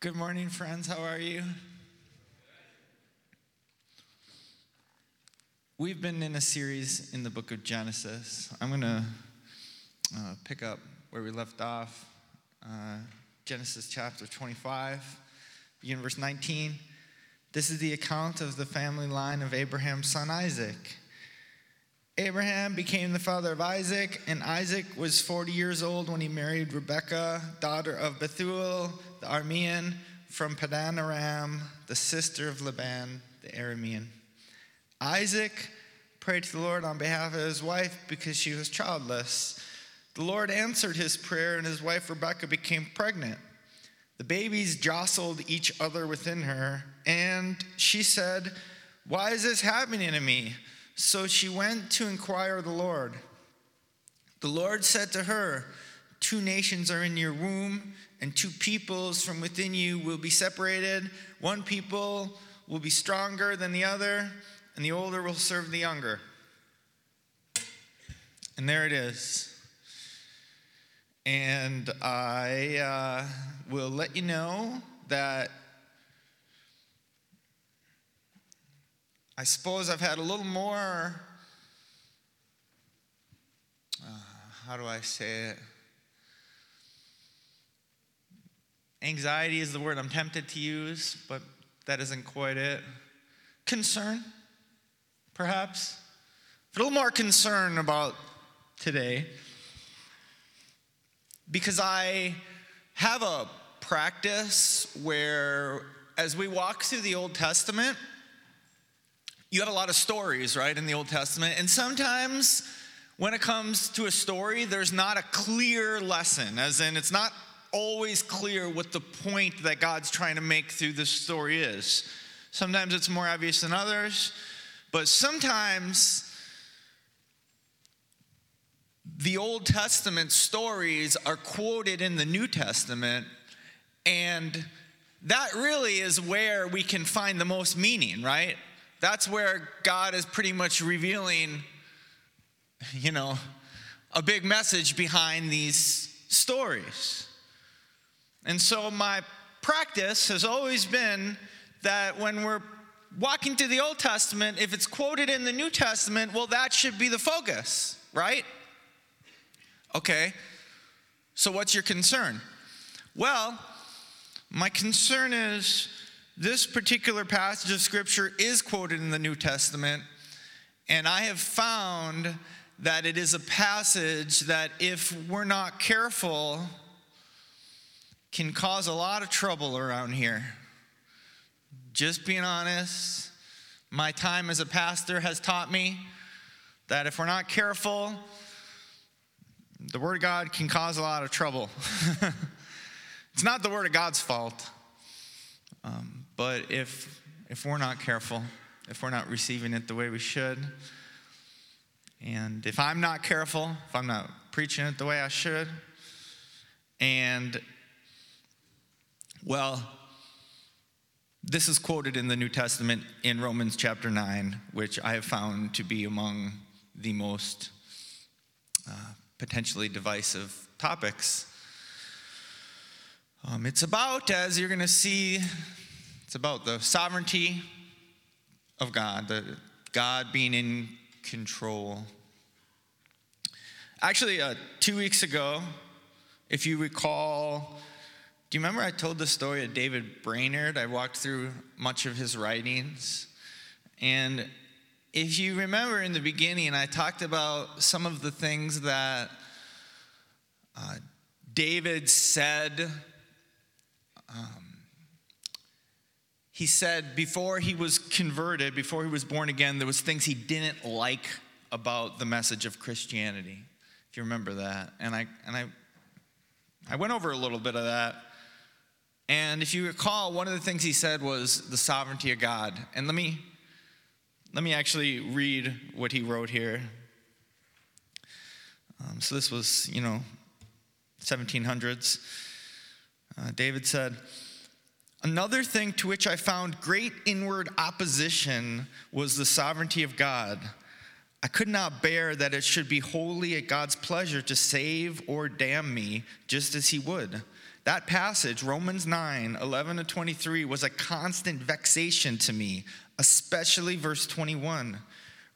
Good morning, friends. How are you? We've been in a series in the book of Genesis. I'm going to uh, pick up where we left off. Uh, Genesis chapter 25, begin verse 19. This is the account of the family line of Abraham's son Isaac. Abraham became the father of Isaac, and Isaac was 40 years old when he married Rebekah, daughter of Bethuel the Aramean, from Padan Aram, the sister of Laban the Aramean. Isaac prayed to the Lord on behalf of his wife because she was childless. The Lord answered his prayer, and his wife Rebekah became pregnant. The babies jostled each other within her, and she said, Why is this happening to me? So she went to inquire of the Lord. The Lord said to her, Two nations are in your womb, and two peoples from within you will be separated. One people will be stronger than the other, and the older will serve the younger. And there it is. And I uh, will let you know that I suppose I've had a little more, uh, how do I say it? Anxiety is the word I'm tempted to use, but that isn't quite it. Concern, perhaps. A little more concern about today because I have a practice where, as we walk through the Old Testament, you have a lot of stories, right, in the Old Testament. And sometimes when it comes to a story, there's not a clear lesson, as in, it's not always clear what the point that God's trying to make through this story is. Sometimes it's more obvious than others, but sometimes the Old Testament stories are quoted in the New Testament, and that really is where we can find the most meaning, right? That's where God is pretty much revealing, you know, a big message behind these stories. And so my practice has always been that when we're walking through the Old Testament, if it's quoted in the New Testament, well, that should be the focus, right? Okay, so what's your concern? Well, my concern is this particular passage of Scripture is quoted in the New Testament, and I have found that it is a passage that, if we're not careful, can cause a lot of trouble around here. Just being honest, my time as a pastor has taught me that if we're not careful, the Word of God can cause a lot of trouble. it's not the Word of God's fault. Um, but if, if we're not careful, if we're not receiving it the way we should, and if I'm not careful, if I'm not preaching it the way I should, and well, this is quoted in the New Testament in Romans chapter 9, which I have found to be among the most uh, potentially divisive topics. Um, it's about, as you're going to see, it's about the sovereignty of God, the God being in control. Actually, uh, two weeks ago, if you recall, do you remember I told the story of David Brainerd? I walked through much of his writings. And if you remember in the beginning, I talked about some of the things that uh, David said. Um, he said before he was converted, before he was born again, there was things he didn't like about the message of Christianity. If you remember that, and I and I, I went over a little bit of that. And if you recall, one of the things he said was the sovereignty of God. And let me let me actually read what he wrote here. Um, so this was, you know, 1700s. Uh, David said, Another thing to which I found great inward opposition was the sovereignty of God. I could not bear that it should be wholly at God's pleasure to save or damn me just as he would. That passage, Romans 9 11 to 23, was a constant vexation to me, especially verse 21.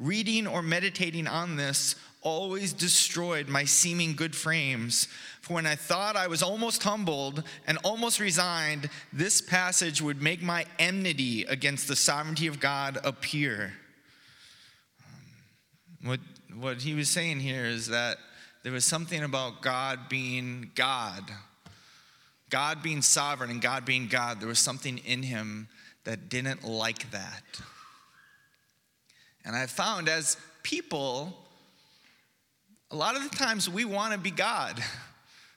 Reading or meditating on this always destroyed my seeming good frames. For when I thought I was almost humbled and almost resigned, this passage would make my enmity against the sovereignty of God appear. Um, what, what he was saying here is that there was something about God being God, God being sovereign and God being God. There was something in him that didn't like that. And I found as people, a lot of the times we want to be God.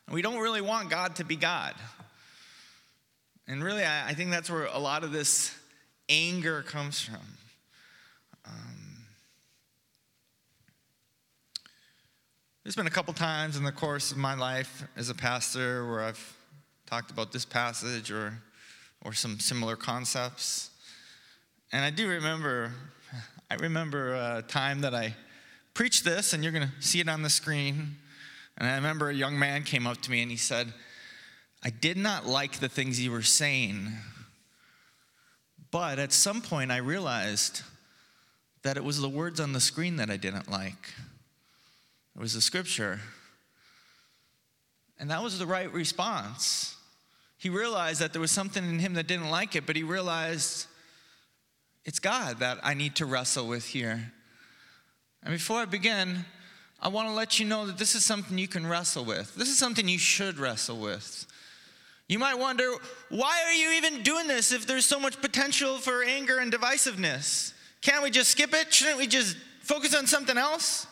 We don't really want God to be God. And really, I, think that's where a lot of this anger comes from. Um, there's been a couple times in the course of my life as a pastor where I've talked about this passage or, or some similar concepts. And I do remember, I remember a time that I preached this, and you're going to see it on the screen. And I remember a young man came up to me and he said, I did not like the things you were saying, but at some point I realized that it was the words on the screen that I didn't like. It was the scripture. And that was the right response. He realized that there was something in him that didn't like it, but he realized it's God that I need to wrestle with here. And before I begin, I want to let you know that this is something you can wrestle with. This is something you should wrestle with. You might wonder, why are you even doing this if there's so much potential for anger and divisiveness? Can't we just skip it? Shouldn't we just focus on something else?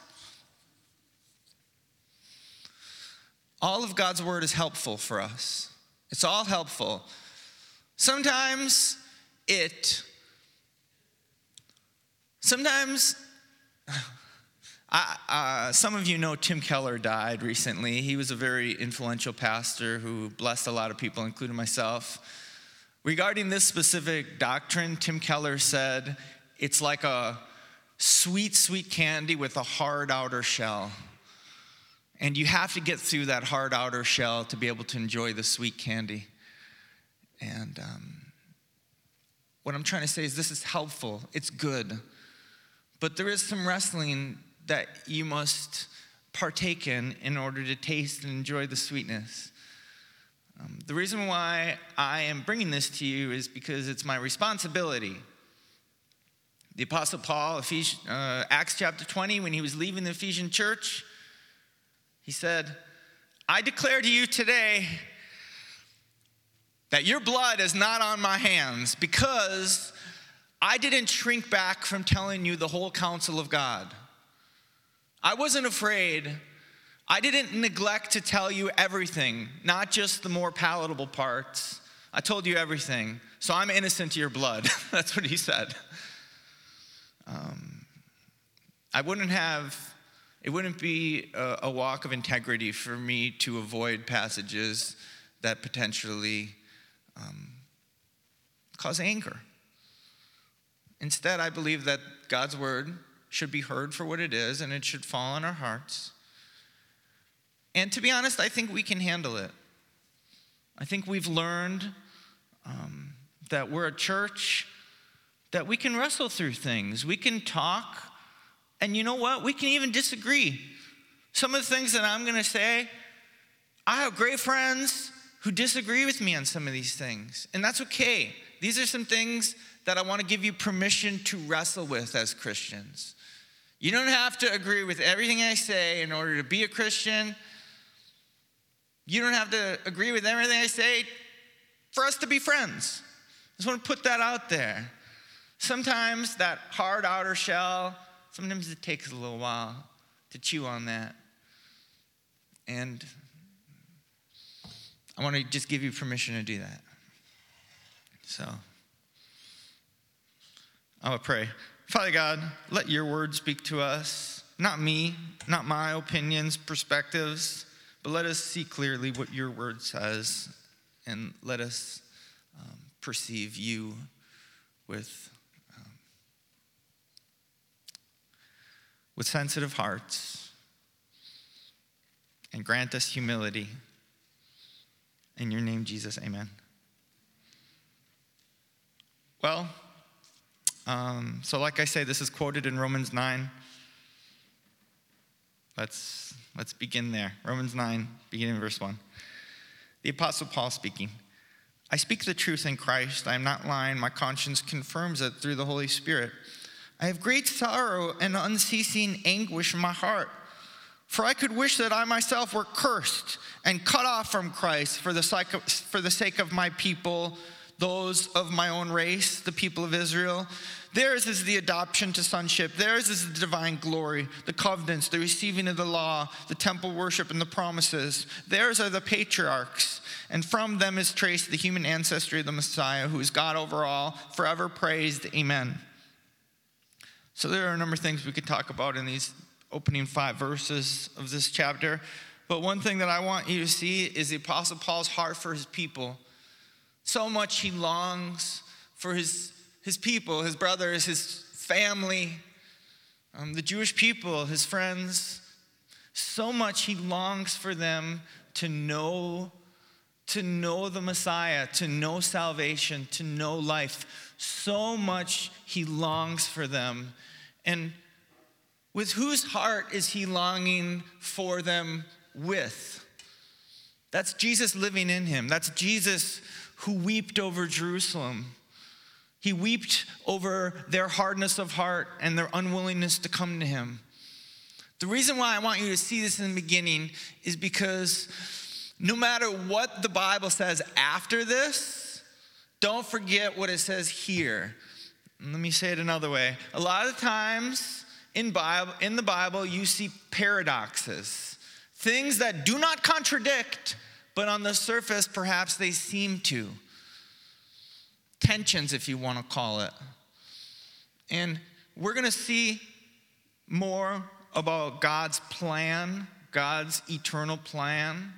All of God's word is helpful for us. It's all helpful. Sometimes it, sometimes, I, uh, some of you know Tim Keller died recently. He was a very influential pastor who blessed a lot of people, including myself. Regarding this specific doctrine, Tim Keller said it's like a sweet, sweet candy with a hard outer shell. And you have to get through that hard outer shell to be able to enjoy the sweet candy. And um, what I'm trying to say is this is helpful, it's good. But there is some wrestling that you must partake in in order to taste and enjoy the sweetness. Um, the reason why I am bringing this to you is because it's my responsibility. The Apostle Paul, Ephes- uh, Acts chapter 20, when he was leaving the Ephesian church, he said, I declare to you today that your blood is not on my hands because I didn't shrink back from telling you the whole counsel of God. I wasn't afraid. I didn't neglect to tell you everything, not just the more palatable parts. I told you everything. So I'm innocent to your blood. That's what he said. Um, I wouldn't have, it wouldn't be a, a walk of integrity for me to avoid passages that potentially um, cause anger. Instead, I believe that God's word should be heard for what it is and it should fall on our hearts. And to be honest, I think we can handle it. I think we've learned um, that we're a church that we can wrestle through things. We can talk, and you know what? We can even disagree. Some of the things that I'm going to say, I have great friends who disagree with me on some of these things, and that's okay. These are some things that I want to give you permission to wrestle with as Christians. You don't have to agree with everything I say in order to be a Christian. You don't have to agree with everything I say for us to be friends. I just want to put that out there. Sometimes that hard outer shell, sometimes it takes a little while to chew on that. And I want to just give you permission to do that. So, I will pray. Father God, let your word speak to us, not me, not my opinions, perspectives, but let us see clearly what your word says and let us um, perceive you with, with sensitive hearts and grant us humility In your name, Jesus, amen. Well, um, so like I say, this is quoted in Romans 9. Let's, let's begin there. Romans 9, beginning in verse 1. The Apostle Paul speaking. I speak the truth in Christ. I am not lying. My conscience confirms it through the Holy Spirit. I have great sorrow and unceasing anguish in my heart. For I could wish that I myself were cursed and cut off from Christ for the sake of, my people those of my own race, the people of Israel. Theirs is the adoption to sonship. Theirs is the divine glory, the covenants, the receiving of the law, the temple worship, and the promises. Theirs are the patriarchs, and from them is traced the human ancestry of the Messiah, who is God over all, forever praised. Amen. So there are a number of things we could talk about in these opening five verses of this chapter. But one thing that I want you to see is the Apostle Paul's heart for his people. So much he longs for his, his people, his brothers, his family, um, the Jewish people, his friends. So much he longs for them to know to know the Messiah, to know salvation, to know life. So much he longs for them. And with whose heart is he longing for them with? That's Jesus living in him. That's Jesus who wept over Jerusalem. He wept over their hardness of heart and their unwillingness to come to him. The reason why I want you to see this in the beginning is because no matter what the Bible says after this, don't forget what it says here. Let me say it another way. A lot of times in, Bible, in the Bible, you see paradoxes, things that do not contradict, but on the surface, perhaps they seem to. Tensions, if you want to call it. And we're going to see more about God's plan, God's eternal plan.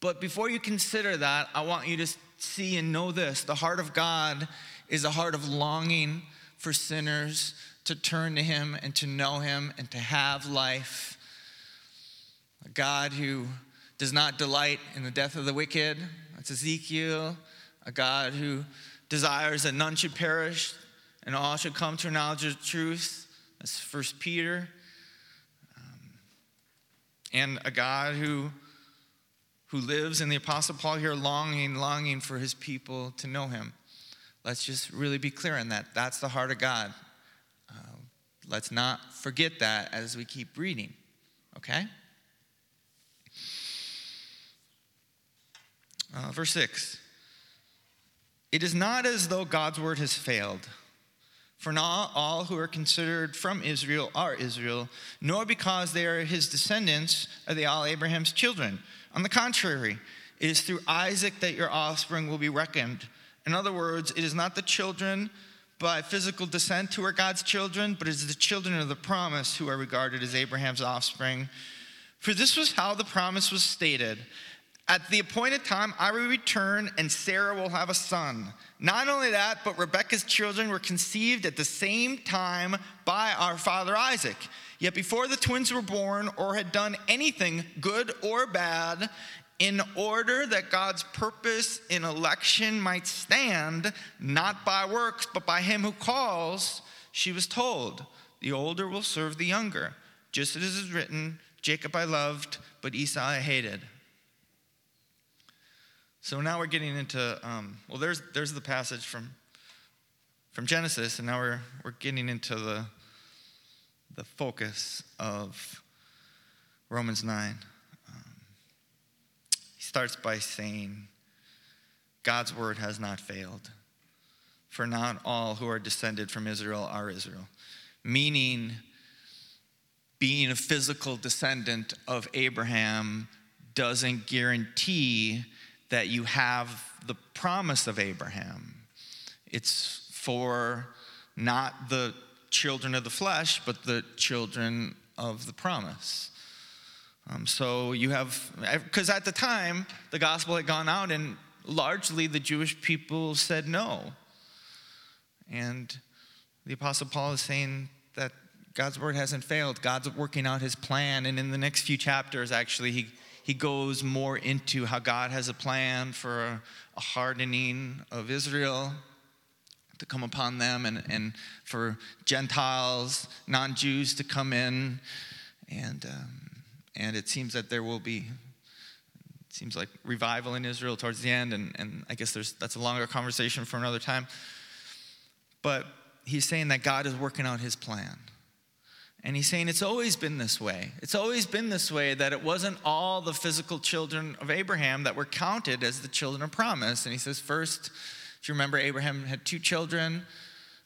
But before you consider that, I want you to see and know this the heart of God is a heart of longing for sinners to turn to Him and to know Him and to have life. A God who does not delight in the death of the wicked. That's Ezekiel. A God who desires that none should perish and all should come to a knowledge of truth. That's First Peter. Um, and a God who, who lives in the Apostle Paul here, longing, longing for his people to know him. Let's just really be clear on that. That's the heart of God. Uh, let's not forget that as we keep reading, okay? Uh, verse 6 It is not as though God's word has failed. For not all who are considered from Israel are Israel, nor because they are his descendants are they all Abraham's children. On the contrary, it is through Isaac that your offspring will be reckoned. In other words, it is not the children by physical descent who are God's children, but it is the children of the promise who are regarded as Abraham's offspring. For this was how the promise was stated at the appointed time, I will return and Sarah will have a son. Not only that, but Rebekah's children were conceived at the same time by our father Isaac. Yet before the twins were born or had done anything good or bad, in order that God's purpose in election might stand, not by works, but by him who calls, she was told, The older will serve the younger. Just as it is written, Jacob I loved, but Esau I hated. So now we're getting into, um, well, there's, there's the passage from, from Genesis, and now we're, we're getting into the, the focus of Romans 9. Um, he starts by saying, God's word has not failed, for not all who are descended from Israel are Israel. Meaning, being a physical descendant of Abraham doesn't guarantee that you have the promise of Abraham. It's for not the children of the flesh, but the children of the promise. Um, so you have, because at the time, the gospel had gone out, and largely the Jewish people said no. And the Apostle Paul is saying that God's word hasn't failed. God's working out his plan. And in the next few chapters, actually, he, he goes more into how God has a plan for a hardening of Israel to come upon them and, and for Gentiles, non Jews to come in. And, um, and it seems that there will be, it seems like revival in Israel towards the end. And, and I guess there's, that's a longer conversation for another time. But he's saying that God is working out his plan. And he's saying it's always been this way. It's always been this way that it wasn't all the physical children of Abraham that were counted as the children of promise. And he says, first, you remember, Abraham had two children,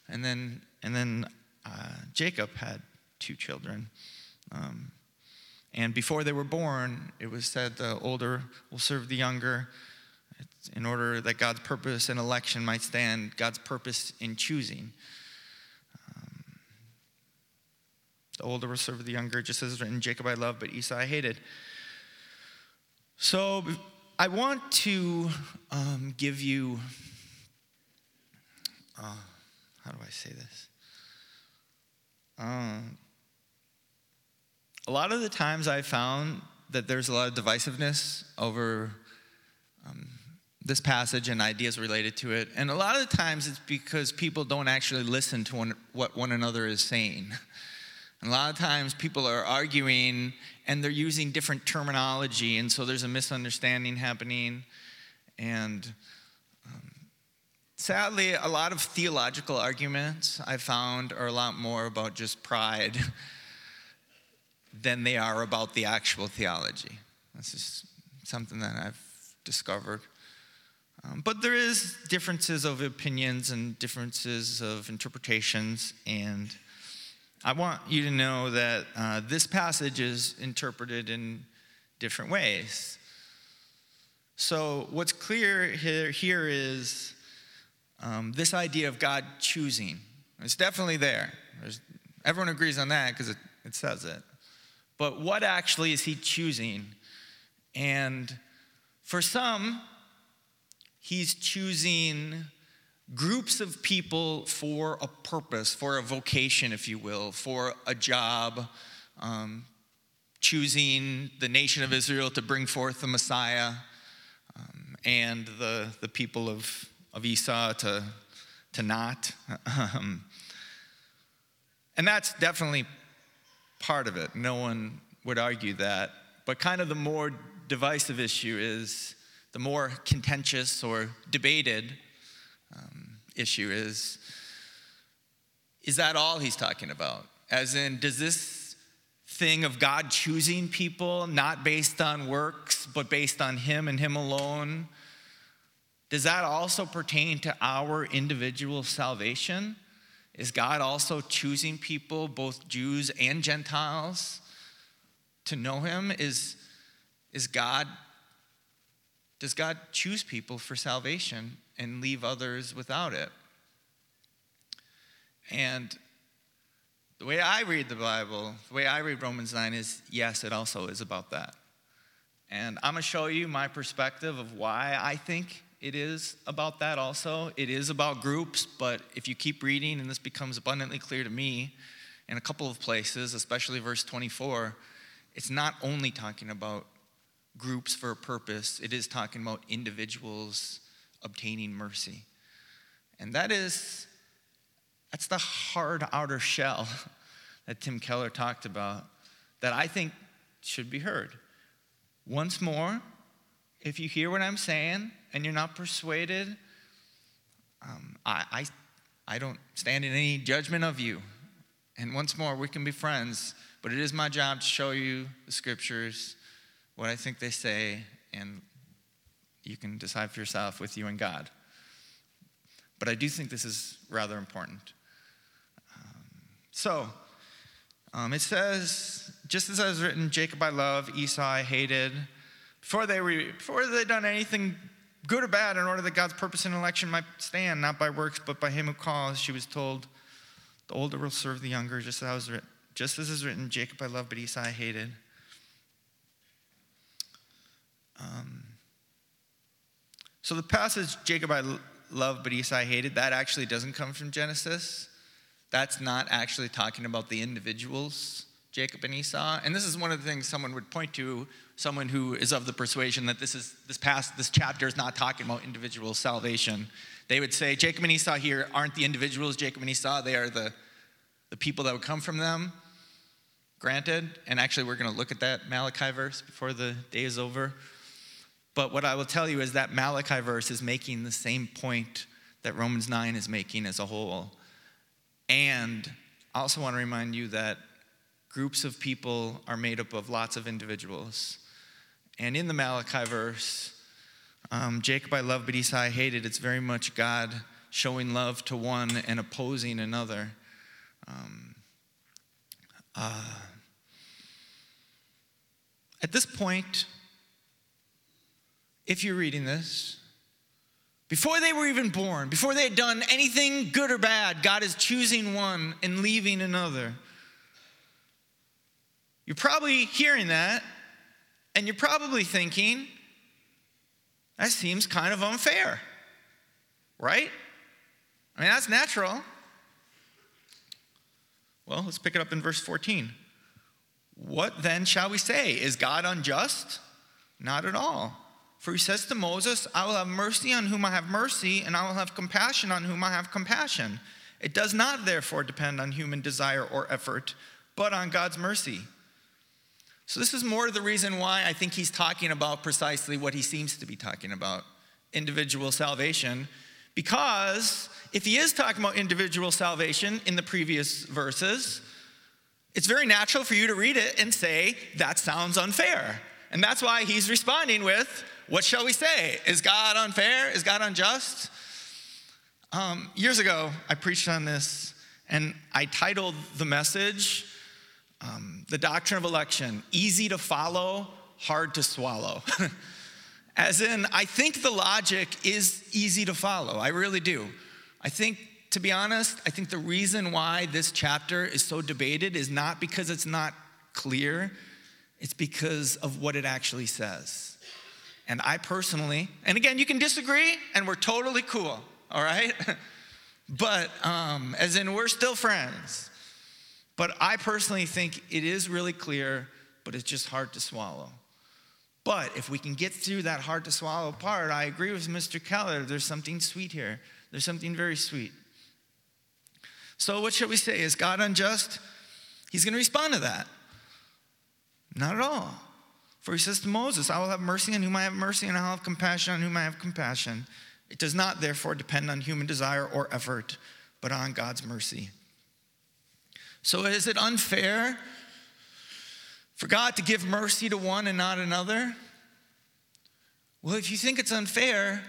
and then, and then uh, Jacob had two children. Um, and before they were born, it was said the older will serve the younger in order that God's purpose in election might stand, God's purpose in choosing. Um, the older will serve the younger, just as written, Jacob I love, but Esau I hated. So I want to um, give you uh, how do I say this? Um, a lot of the times I found that there's a lot of divisiveness over um, this passage and ideas related to it. And a lot of the times it's because people don't actually listen to one, what one another is saying. And a lot of times people are arguing and they're using different terminology, and so there's a misunderstanding happening. And Sadly, a lot of theological arguments I found are a lot more about just pride than they are about the actual theology. This is something that I've discovered. Um, but there is differences of opinions and differences of interpretations, and I want you to know that uh, this passage is interpreted in different ways. So, what's clear here, here is um, this idea of God choosing. It's definitely there. There's, everyone agrees on that because it, it says it. But what actually is He choosing? And for some, He's choosing groups of people for a purpose, for a vocation, if you will, for a job, um, choosing the nation of Israel to bring forth the Messiah, um, and the, the people of of Esau to, to not. Um, and that's definitely part of it. No one would argue that. But kind of the more divisive issue is the more contentious or debated um, issue is is that all he's talking about? As in, does this thing of God choosing people not based on works, but based on Him and Him alone? Does that also pertain to our individual salvation? Is God also choosing people, both Jews and Gentiles, to know Him? Is, is God, does God choose people for salvation and leave others without it? And the way I read the Bible, the way I read Romans 9 is yes, it also is about that. And I'm going to show you my perspective of why I think it is about that also. It is about groups, but if you keep reading, and this becomes abundantly clear to me in a couple of places, especially verse 24, it's not only talking about groups for a purpose, it is talking about individuals obtaining mercy. And that is, that's the hard outer shell that Tim Keller talked about that I think should be heard. Once more, if you hear what I'm saying and you're not persuaded, um, I, I, I don't stand in any judgment of you. And once more, we can be friends, but it is my job to show you the scriptures, what I think they say, and you can decide for yourself with you and God. But I do think this is rather important. Um, so, um, it says, just as I was written, Jacob I love, Esau I hated. Before they were, before they'd done anything good or bad, in order that God's purpose in election might stand, not by works, but by him who calls, she was told, the older will serve the younger, just as, just as is written, Jacob I love, but Esau I hated. Um, so the passage, Jacob I love, but Esau I hated, that actually doesn't come from Genesis. That's not actually talking about the individuals Jacob and Esau. And this is one of the things someone would point to, someone who is of the persuasion that this is this past this chapter is not talking about individual salvation. They would say Jacob and Esau here aren't the individuals, Jacob and Esau, they are the, the people that would come from them. Granted, and actually we're going to look at that Malachi verse before the day is over. But what I will tell you is that Malachi verse is making the same point that Romans 9 is making as a whole. And I also want to remind you that groups of people are made up of lots of individuals. And in the Malachi verse, um, Jacob I love, but Esau I hated, it's very much God showing love to one and opposing another. Um, uh, at this point, if you're reading this, before they were even born, before they had done anything good or bad, God is choosing one and leaving another. You're probably hearing that, and you're probably thinking, that seems kind of unfair, right? I mean, that's natural. Well, let's pick it up in verse 14. What then shall we say? Is God unjust? Not at all. For he says to Moses, I will have mercy on whom I have mercy, and I will have compassion on whom I have compassion. It does not, therefore, depend on human desire or effort, but on God's mercy. So, this is more the reason why I think he's talking about precisely what he seems to be talking about individual salvation. Because if he is talking about individual salvation in the previous verses, it's very natural for you to read it and say, that sounds unfair. And that's why he's responding with, what shall we say? Is God unfair? Is God unjust? Um, years ago, I preached on this, and I titled the message, um, The Doctrine of Election Easy to Follow, Hard to Swallow. As in, I think the logic is easy to follow. I really do. I think, to be honest, I think the reason why this chapter is so debated is not because it's not clear, it's because of what it actually says. And I personally, and again, you can disagree, and we're totally cool, all right? but, um, as in, we're still friends. But I personally think it is really clear, but it's just hard to swallow. But if we can get through that hard to swallow part, I agree with Mr. Keller. There's something sweet here. There's something very sweet. So, what should we say? Is God unjust? He's going to respond to that. Not at all. For he says to Moses, I will have mercy on whom I have mercy, and I will have compassion on whom I have compassion. It does not, therefore, depend on human desire or effort, but on God's mercy. So, is it unfair for God to give mercy to one and not another? Well, if you think it's unfair,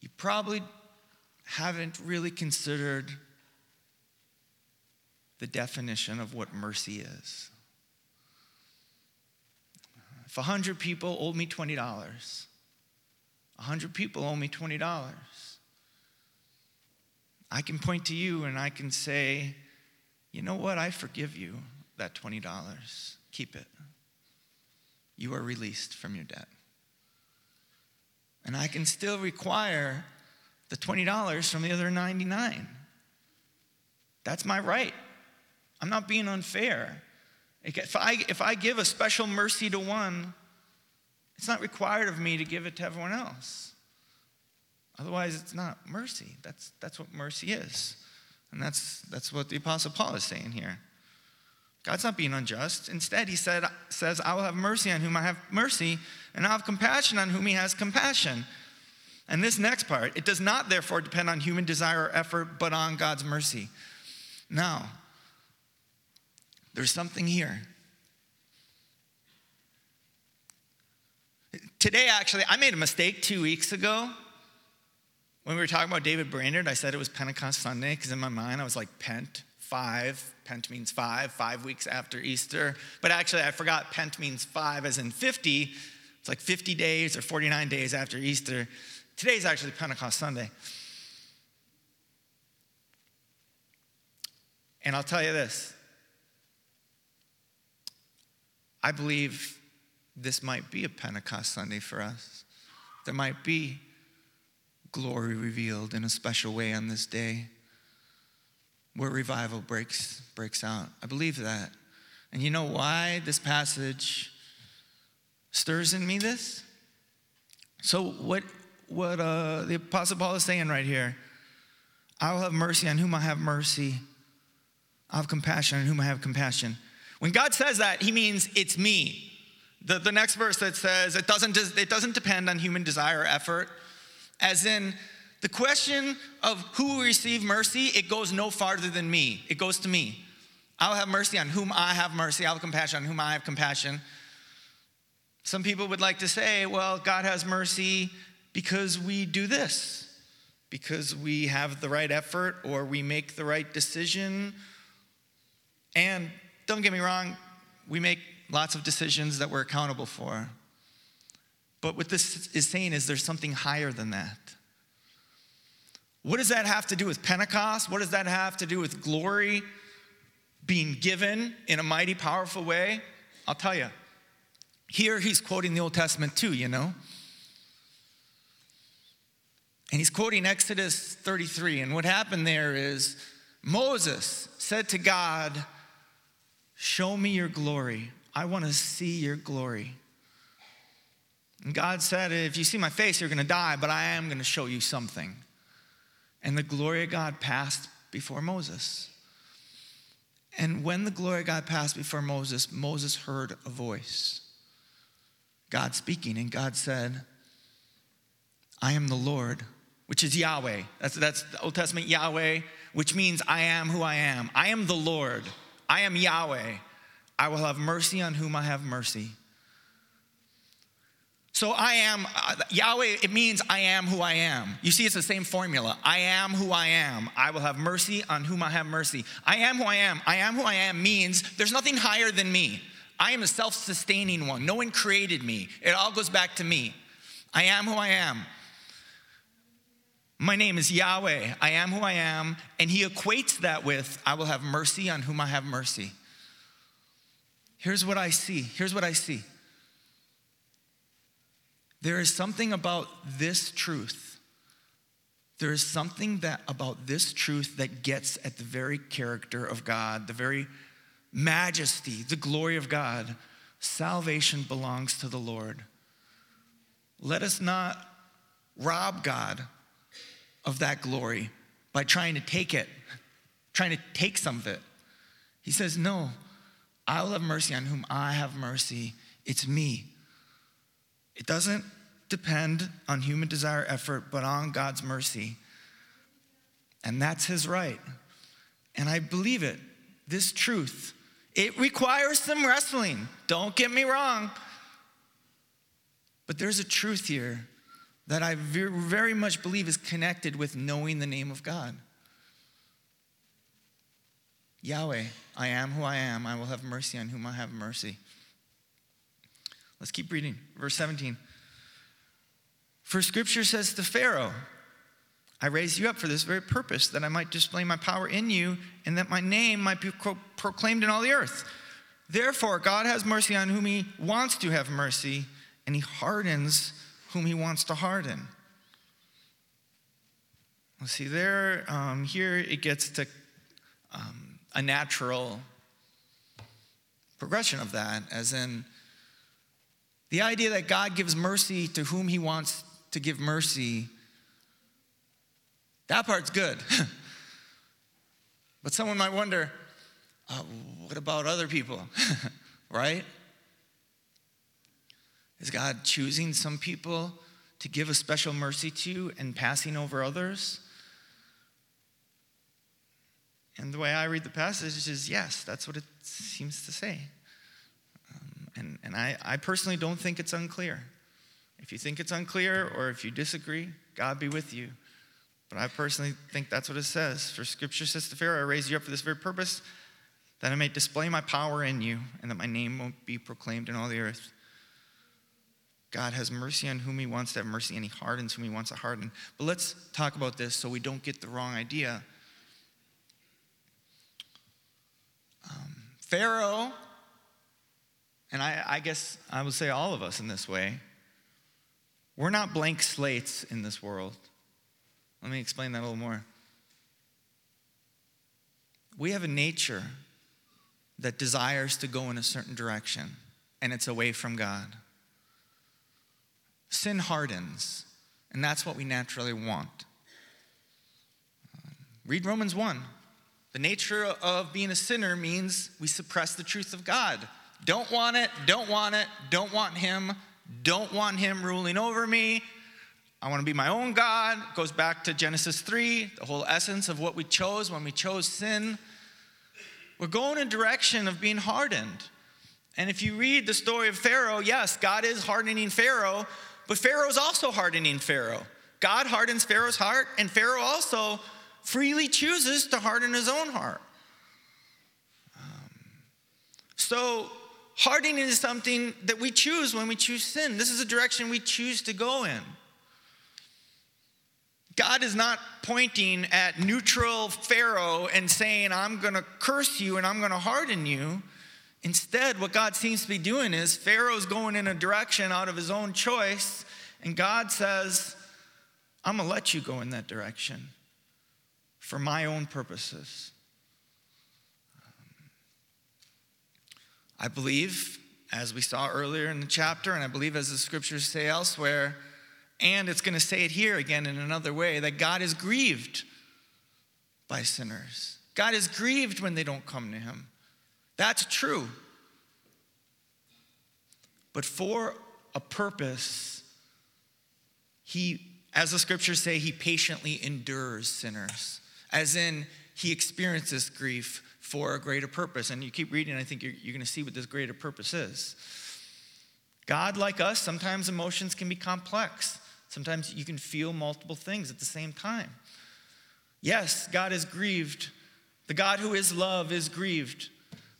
you probably haven't really considered the definition of what mercy is. If 100 people owe me $20, 100 people owe me $20, I can point to you and I can say, you know what? I forgive you that $20. Keep it. You are released from your debt. And I can still require the $20 from the other 99. That's my right. I'm not being unfair. If I, if I give a special mercy to one, it's not required of me to give it to everyone else. Otherwise, it's not mercy. That's, that's what mercy is. And that's, that's what the Apostle Paul is saying here. God's not being unjust. Instead, he said, says, I will have mercy on whom I have mercy, and I'll have compassion on whom he has compassion. And this next part, it does not therefore depend on human desire or effort, but on God's mercy. Now, there's something here. Today, actually, I made a mistake two weeks ago. When we were talking about David Brainerd, I said it was Pentecost Sunday because in my mind I was like Pent, five. Pent means five, five weeks after Easter. But actually, I forgot Pent means five as in 50. It's like 50 days or 49 days after Easter. Today's actually Pentecost Sunday. And I'll tell you this I believe this might be a Pentecost Sunday for us. There might be glory revealed in a special way on this day where revival breaks, breaks out. I believe that. And you know why this passage stirs in me this? So, what, what uh, the Apostle Paul is saying right here I will have mercy on whom I have mercy, I have compassion on whom I have compassion. When God says that, he means it's me. The, the next verse that says it doesn't, it doesn't depend on human desire or effort, as in the question of who will receive mercy, it goes no farther than me. It goes to me. I'll have mercy on whom I have mercy. I'll have compassion on whom I have compassion. Some people would like to say, well, God has mercy because we do this, because we have the right effort or we make the right decision. And don't get me wrong, we make lots of decisions that we're accountable for. But what this is saying is there's something higher than that. What does that have to do with Pentecost? What does that have to do with glory being given in a mighty, powerful way? I'll tell you. Here he's quoting the Old Testament too, you know? And he's quoting Exodus 33. And what happened there is Moses said to God, Show me your glory. I want to see your glory. And God said, If you see my face, you're going to die, but I am going to show you something. And the glory of God passed before Moses. And when the glory of God passed before Moses, Moses heard a voice. God speaking, and God said, I am the Lord, which is Yahweh. That's, that's the Old Testament Yahweh, which means I am who I am. I am the Lord. I am Yahweh. I will have mercy on whom I have mercy. So I am, uh, Yahweh, it means I am who I am. You see, it's the same formula. I am who I am. I will have mercy on whom I have mercy. I am who I am. I am who I am means there's nothing higher than me. I am a self sustaining one. No one created me. It all goes back to me. I am who I am. My name is Yahweh. I am who I am. And he equates that with, I will have mercy on whom I have mercy. Here's what I see. Here's what I see. There is something about this truth. There is something that about this truth that gets at the very character of God, the very majesty, the glory of God. Salvation belongs to the Lord. Let us not rob God of that glory by trying to take it, trying to take some of it. He says, No, I will have mercy on whom I have mercy. It's me. It doesn't depend on human desire, effort, but on God's mercy. And that's his right. And I believe it. This truth. It requires some wrestling. Don't get me wrong. But there's a truth here that I very much believe is connected with knowing the name of God. Yahweh, I am who I am. I will have mercy on whom I have mercy. Let's keep reading. Verse 17. For scripture says to Pharaoh, I raised you up for this very purpose, that I might display my power in you, and that my name might be proclaimed in all the earth. Therefore, God has mercy on whom he wants to have mercy, and he hardens whom he wants to harden. Let's see, there, um, here it gets to um, a natural progression of that, as in the idea that God gives mercy to whom he wants to give mercy. That part's good. but someone might wonder uh, what about other people? right? Is God choosing some people to give a special mercy to and passing over others? And the way I read the passage is yes, that's what it seems to say. And and I, I personally don't think it's unclear. If you think it's unclear or if you disagree, God be with you. But I personally think that's what it says. For scripture says to Pharaoh, I raised you up for this very purpose, that I may display my power in you, and that my name won't be proclaimed in all the earth. God has mercy on whom he wants to have mercy, and he hardens whom he wants to harden. But let's talk about this so we don't get the wrong idea. Um, Pharaoh, and I, I guess I would say all of us in this way, we're not blank slates in this world. Let me explain that a little more. We have a nature that desires to go in a certain direction and it's away from God. Sin hardens, and that's what we naturally want. Read Romans 1. The nature of being a sinner means we suppress the truth of God. Don't want it, don't want it, don't want Him, don't want Him ruling over me. I want to be my own God. It goes back to Genesis 3, the whole essence of what we chose when we chose sin. We're going in direction of being hardened. And if you read the story of Pharaoh, yes, God is hardening Pharaoh, but Pharaoh is also hardening Pharaoh. God hardens Pharaoh's heart, and Pharaoh also freely chooses to harden his own heart. Um, so, hardening is something that we choose when we choose sin. This is a direction we choose to go in. God is not pointing at neutral Pharaoh and saying, I'm going to curse you and I'm going to harden you. Instead, what God seems to be doing is Pharaoh's going in a direction out of his own choice, and God says, I'm going to let you go in that direction for my own purposes. I believe, as we saw earlier in the chapter, and I believe as the scriptures say elsewhere, and it's going to say it here again in another way that God is grieved by sinners. God is grieved when they don't come to Him. That's true. But for a purpose, He, as the scriptures say, He patiently endures sinners, as in, He experiences grief for a greater purpose. And you keep reading, I think you're, you're going to see what this greater purpose is. God, like us, sometimes emotions can be complex. Sometimes you can feel multiple things at the same time. Yes, God is grieved. The God who is love is grieved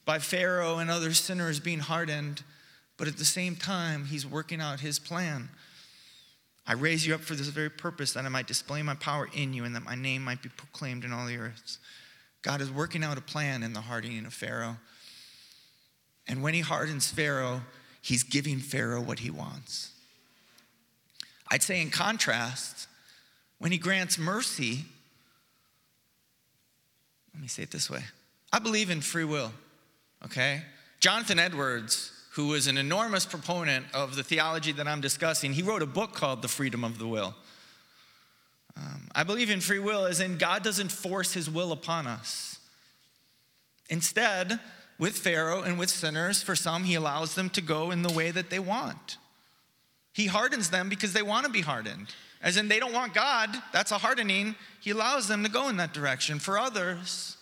by Pharaoh and other sinners being hardened, but at the same time, he's working out his plan. I raise you up for this very purpose, that I might display my power in you and that my name might be proclaimed in all the earth. God is working out a plan in the hardening of Pharaoh. And when he hardens Pharaoh, he's giving Pharaoh what he wants. I'd say, in contrast, when he grants mercy, let me say it this way I believe in free will, okay? Jonathan Edwards, who was an enormous proponent of the theology that I'm discussing, he wrote a book called The Freedom of the Will. Um, I believe in free will as in God doesn't force his will upon us. Instead, with Pharaoh and with sinners, for some, he allows them to go in the way that they want. He hardens them because they want to be hardened. As in, they don't want God, that's a hardening. He allows them to go in that direction. For others,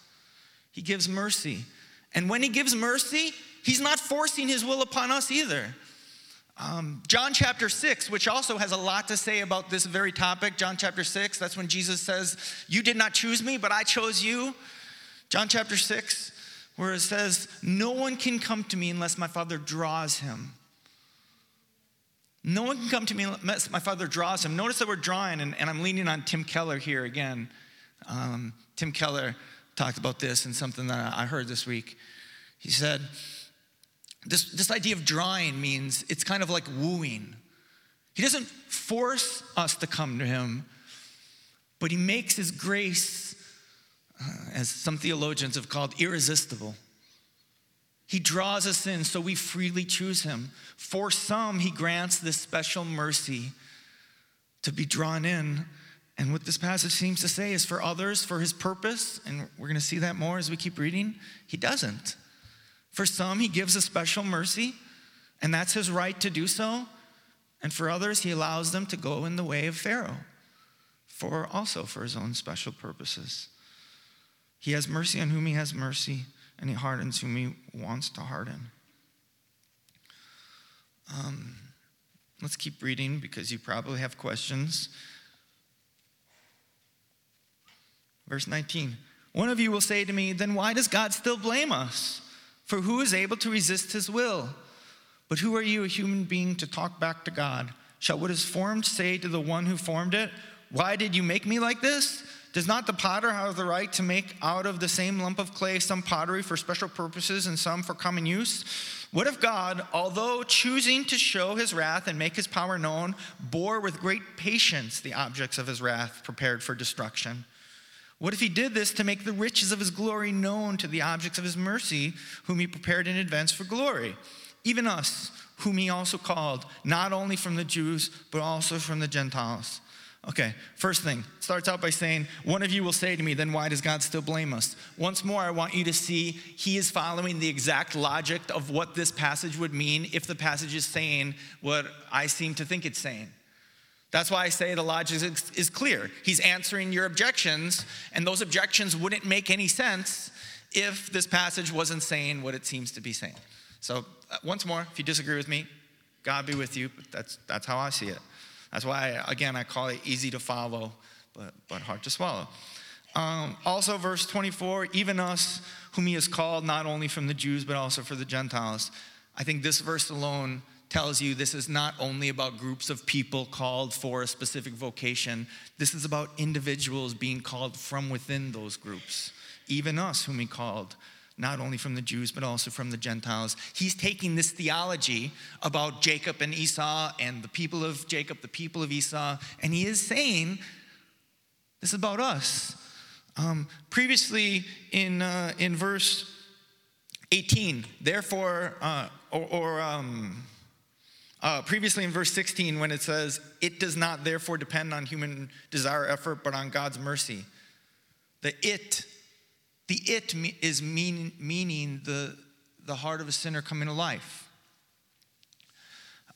He gives mercy. And when He gives mercy, He's not forcing His will upon us either. Um, John chapter 6, which also has a lot to say about this very topic, John chapter 6, that's when Jesus says, You did not choose me, but I chose you. John chapter 6, where it says, No one can come to me unless my Father draws him. No one can come to me unless my father draws him. Notice that we're drawing, and, and I'm leaning on Tim Keller here again. Um, Tim Keller talked about this in something that I heard this week. He said, this, this idea of drawing means it's kind of like wooing. He doesn't force us to come to him, but he makes his grace, uh, as some theologians have called, irresistible. He draws us in, so we freely choose him. For some, he grants this special mercy to be drawn in. And what this passage seems to say is for others, for his purpose, and we're going to see that more as we keep reading, he doesn't. For some, he gives a special mercy, and that's his right to do so. And for others, he allows them to go in the way of Pharaoh, for also for his own special purposes. He has mercy on whom he has mercy and he hardens whom he wants to harden. Um, let's keep reading because you probably have questions. Verse 19 One of you will say to me, Then why does God still blame us? For who is able to resist his will? But who are you, a human being, to talk back to God? Shall what is formed say to the one who formed it, Why did you make me like this? Does not the potter have the right to make out of the same lump of clay some pottery for special purposes and some for common use? What if God, although choosing to show his wrath and make his power known, bore with great patience the objects of his wrath prepared for destruction? What if he did this to make the riches of his glory known to the objects of his mercy, whom he prepared in advance for glory? Even us, whom he also called, not only from the Jews, but also from the Gentiles. Okay, first thing, starts out by saying, One of you will say to me, then why does God still blame us? Once more, I want you to see he is following the exact logic of what this passage would mean if the passage is saying what I seem to think it's saying. That's why I say the logic is, clear. He's answering your objections, and those objections wouldn't make any sense if this passage wasn't saying what it seems to be saying. So, uh, once more, if you disagree with me, God be with you, but that's, that's how I see it. That's why, again, I call it easy to follow, but, but hard to swallow. Um, also, verse 24, even us whom he has called, not only from the Jews, but also for the Gentiles. I think this verse alone tells you this is not only about groups of people called for a specific vocation, this is about individuals being called from within those groups, even us, whom he called. Not only from the Jews, but also from the Gentiles. He's taking this theology about Jacob and Esau and the people of Jacob, the people of Esau, and he is saying, This is about us. Um, previously, in, uh, in verse 18, therefore, uh, or, or um, uh, previously in verse 16, when it says, It does not therefore depend on human desire or effort, but on God's mercy. The it, the it is mean, meaning the, the heart of a sinner coming to life.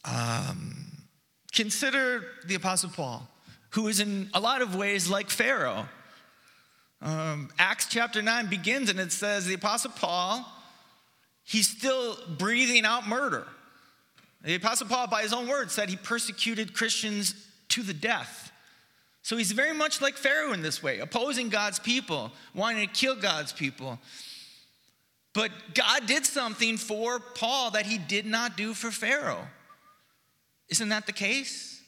Um, consider the Apostle Paul, who is in a lot of ways like Pharaoh. Um, Acts chapter 9 begins and it says, The Apostle Paul, he's still breathing out murder. The Apostle Paul, by his own words, said he persecuted Christians to the death. So he's very much like Pharaoh in this way, opposing God's people, wanting to kill God's people. But God did something for Paul that he did not do for Pharaoh. Isn't that the case?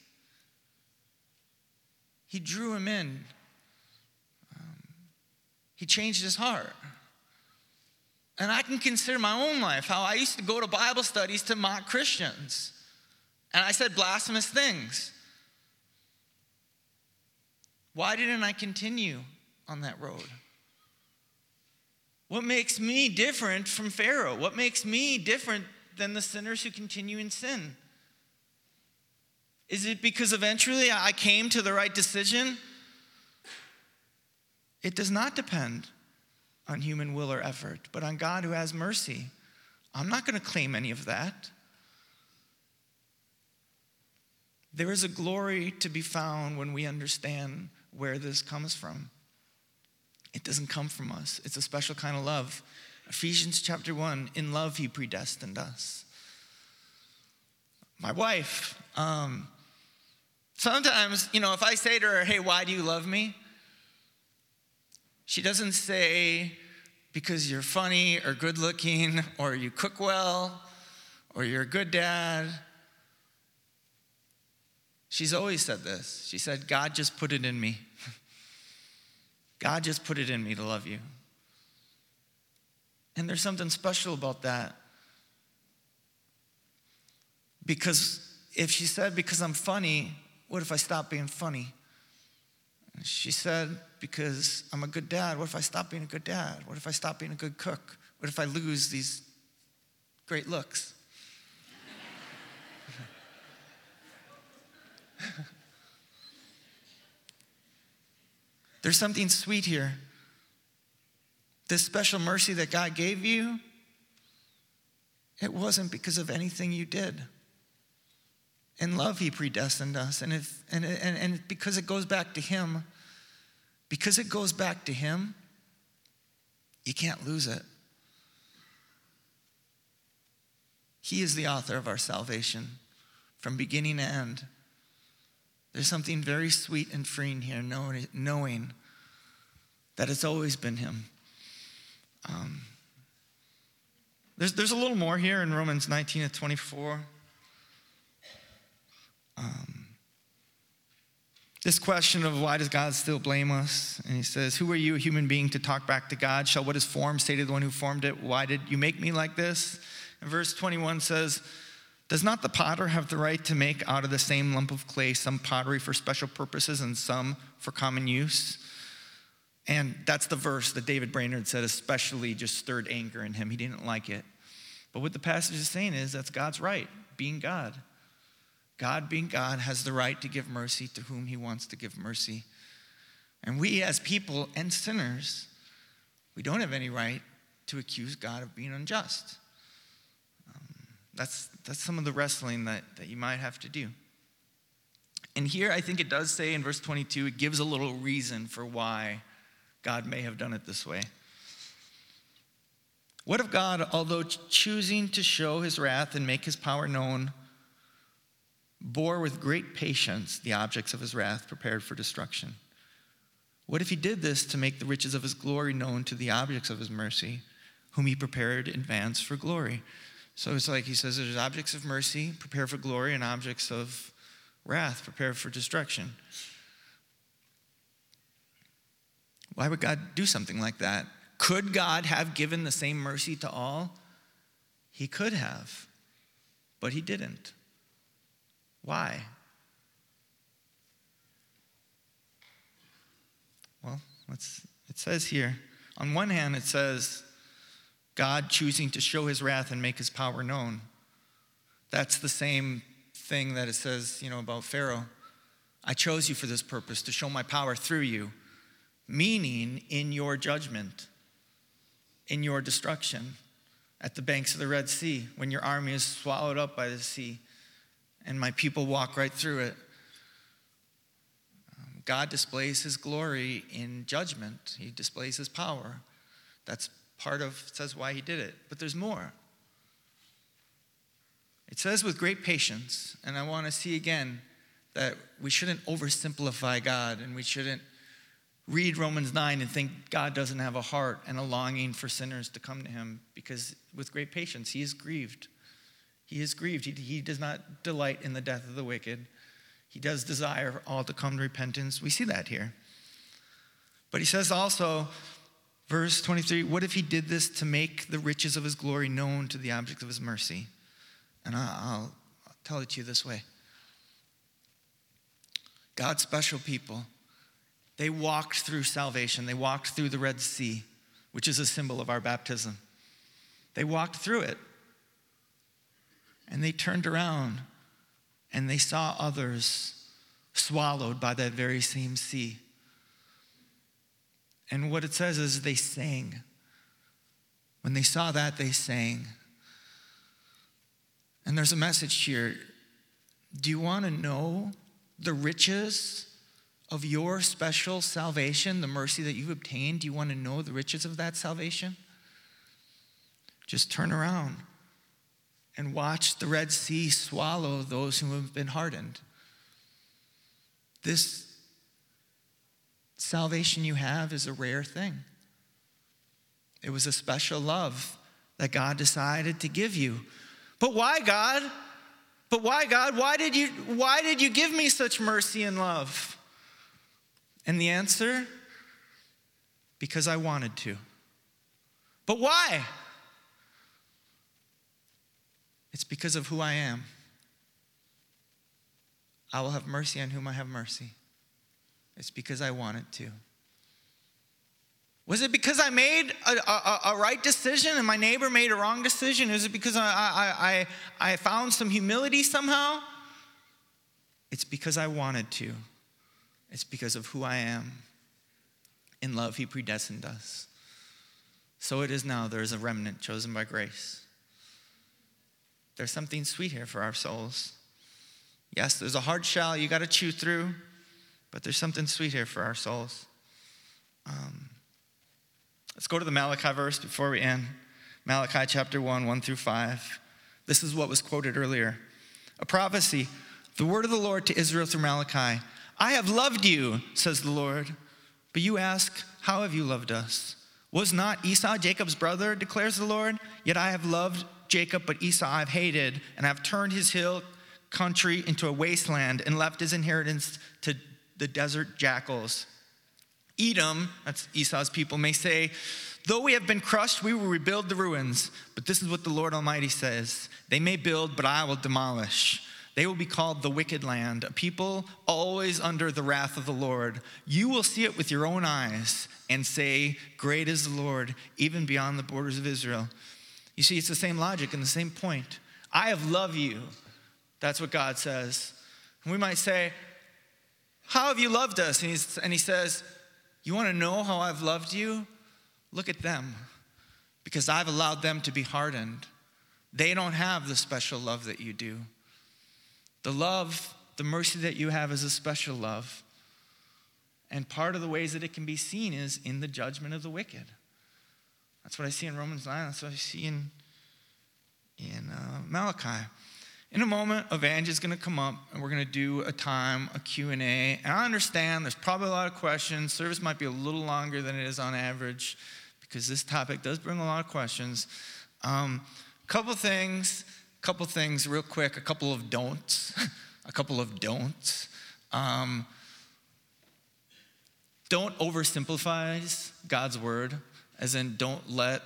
He drew him in, um, he changed his heart. And I can consider my own life how I used to go to Bible studies to mock Christians. And I said blasphemous things. Why didn't I continue on that road? What makes me different from Pharaoh? What makes me different than the sinners who continue in sin? Is it because eventually I came to the right decision? It does not depend on human will or effort, but on God who has mercy. I'm not going to claim any of that. There is a glory to be found when we understand where this comes from. It doesn't come from us, it's a special kind of love. Ephesians chapter 1 in love, he predestined us. My wife, um, sometimes, you know, if I say to her, hey, why do you love me? She doesn't say, because you're funny or good looking or you cook well or you're a good dad. She's always said this. She said, God just put it in me. God just put it in me to love you. And there's something special about that. Because if she said, because I'm funny, what if I stop being funny? She said, Because I'm a good dad. What if I stop being a good dad? What if I stop being a good cook? What if I lose these great looks? There's something sweet here. This special mercy that God gave you, it wasn't because of anything you did. In love, He predestined us. And, if, and, and, and because it goes back to Him, because it goes back to Him, you can't lose it. He is the author of our salvation from beginning to end. There's something very sweet and freeing here, knowing that it's always been Him. Um, there's, there's a little more here in Romans 19 to 24. Um, this question of why does God still blame us? And he says, Who are you, a human being, to talk back to God? Shall what is formed say to the one who formed it, Why did you make me like this? And verse 21 says, Does not the potter have the right to make out of the same lump of clay some pottery for special purposes and some for common use? And that's the verse that David Brainerd said, especially just stirred anger in him. He didn't like it. But what the passage is saying is that's God's right, being God. God, being God, has the right to give mercy to whom he wants to give mercy. And we, as people and sinners, we don't have any right to accuse God of being unjust. Um, that's, that's some of the wrestling that, that you might have to do. And here, I think it does say in verse 22, it gives a little reason for why God may have done it this way. What if God, although choosing to show his wrath and make his power known, bore with great patience the objects of his wrath prepared for destruction? What if he did this to make the riches of his glory known to the objects of his mercy, whom he prepared in advance for glory? So it's like he says there's objects of mercy prepared for glory and objects of wrath prepared for destruction. Why would God do something like that? Could God have given the same mercy to all? He could have, but he didn't. Why? Well, it says here. On one hand, it says God choosing to show his wrath and make his power known. That's the same thing that it says, you know, about Pharaoh. I chose you for this purpose, to show my power through you meaning in your judgment, in your destruction at the banks of the Red Sea, when your army is swallowed up by the sea and my people walk right through it. Um, God displays his glory in judgment, he displays his power. That's part of, says why he did it. But there's more. It says with great patience, and I want to see again that we shouldn't oversimplify God and we shouldn't read Romans 9 and think God doesn't have a heart and a longing for sinners to come to him because with great patience he is grieved. He is grieved. He, he does not delight in the death of the wicked. He does desire all to come to repentance. We see that here. But he says also, verse 23, what if he did this to make the riches of his glory known to the object of his mercy? And I'll, I'll tell it to you this way God's special people they walked through salvation. They walked through the Red Sea, which is a symbol of our baptism. They walked through it. And they turned around and they saw others swallowed by that very same sea. And what it says is they sang. When they saw that, they sang. And there's a message here. Do you want to know the riches of your special salvation, the mercy that you've obtained? Do you want to know the riches of that salvation? Just turn around and watch the Red Sea swallow those who have been hardened. This salvation you have is a rare thing. It was a special love that God decided to give you. But why, God? But why, God? Why did you, why did you give me such mercy and love? And the answer? Because I wanted to. But why? It's because of who I am. I will have mercy on whom I have mercy. It's because I wanted to. Was it because I made a, a, a, right decision and my neighbor made a wrong decision? Is it because I, I, I, I found some humility somehow? It's because I wanted to. It's because of who I am. In love, He predestined us. So it is now. There is a remnant chosen by grace. There's something sweet here for our souls. Yes, there's a hard shell you got to chew through, but there's something sweet here for our souls. Um, let's go to the Malachi verse before we end. Malachi chapter 1, 1 through 5. This is what was quoted earlier. A prophecy, the word of the Lord to Israel through Malachi. I have loved you, says the Lord. But you ask, How have you loved us? Was not Esau Jacob's brother, declares the Lord? Yet I have loved Jacob, but Esau I've hated, and I've turned his hill country into a wasteland and left his inheritance to the desert jackals. Edom, that's Esau's people, may say, Though we have been crushed, we will rebuild the ruins. But this is what the Lord Almighty says They may build, but I will demolish. They will be called the wicked land, a people always under the wrath of the Lord. You will see it with your own eyes and say, Great is the Lord, even beyond the borders of Israel. You see, it's the same logic and the same point. I have loved you. That's what God says. And we might say, How have you loved us? And, and he says, You want to know how I've loved you? Look at them, because I've allowed them to be hardened. They don't have the special love that you do. The love, the mercy that you have is a special love. And part of the ways that it can be seen is in the judgment of the wicked. That's what I see in Romans 9. That's what I see in, in uh, Malachi. In a moment, Evangel is going to come up, and we're going to do a time, a Q&A. And I understand there's probably a lot of questions. Service might be a little longer than it is on average because this topic does bring a lot of questions. A um, couple things couple things real quick, a couple of don'ts, a couple of don'ts. Um, don't oversimplify God's word, as in don't let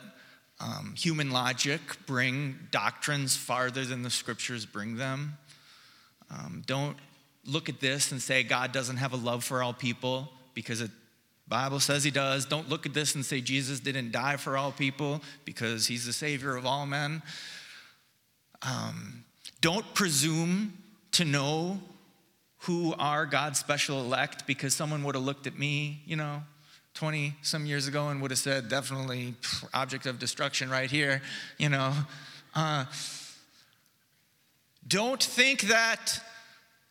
um, human logic bring doctrines farther than the scriptures bring them. Um, don't look at this and say God doesn't have a love for all people because the Bible says he does. Don't look at this and say Jesus didn't die for all people because he's the savior of all men. Um, don't presume to know who are God's special elect because someone would have looked at me, you know, 20 some years ago and would have said, definitely object of destruction right here, you know. Uh, don't think that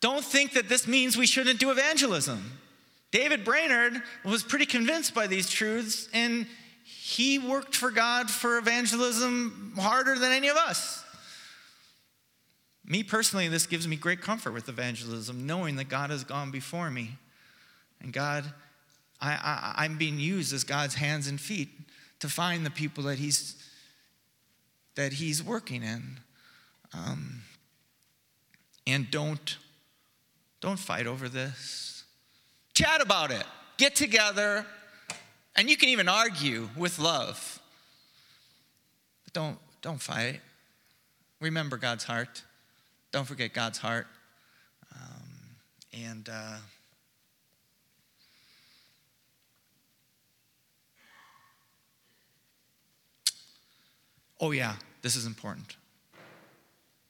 don't think that this means we shouldn't do evangelism. David Brainerd was pretty convinced by these truths and he worked for God for evangelism harder than any of us. Me personally, this gives me great comfort with evangelism, knowing that God has gone before me. And God, I, I, am being used as God's hands and feet to find the people that He's that He's working in. Um, and don't don't fight over this. Chat about it. Get together, and you can even argue with love. But don't don't fight. Remember God's heart. Don't forget God's heart. Um, and uh, oh, yeah, this is important.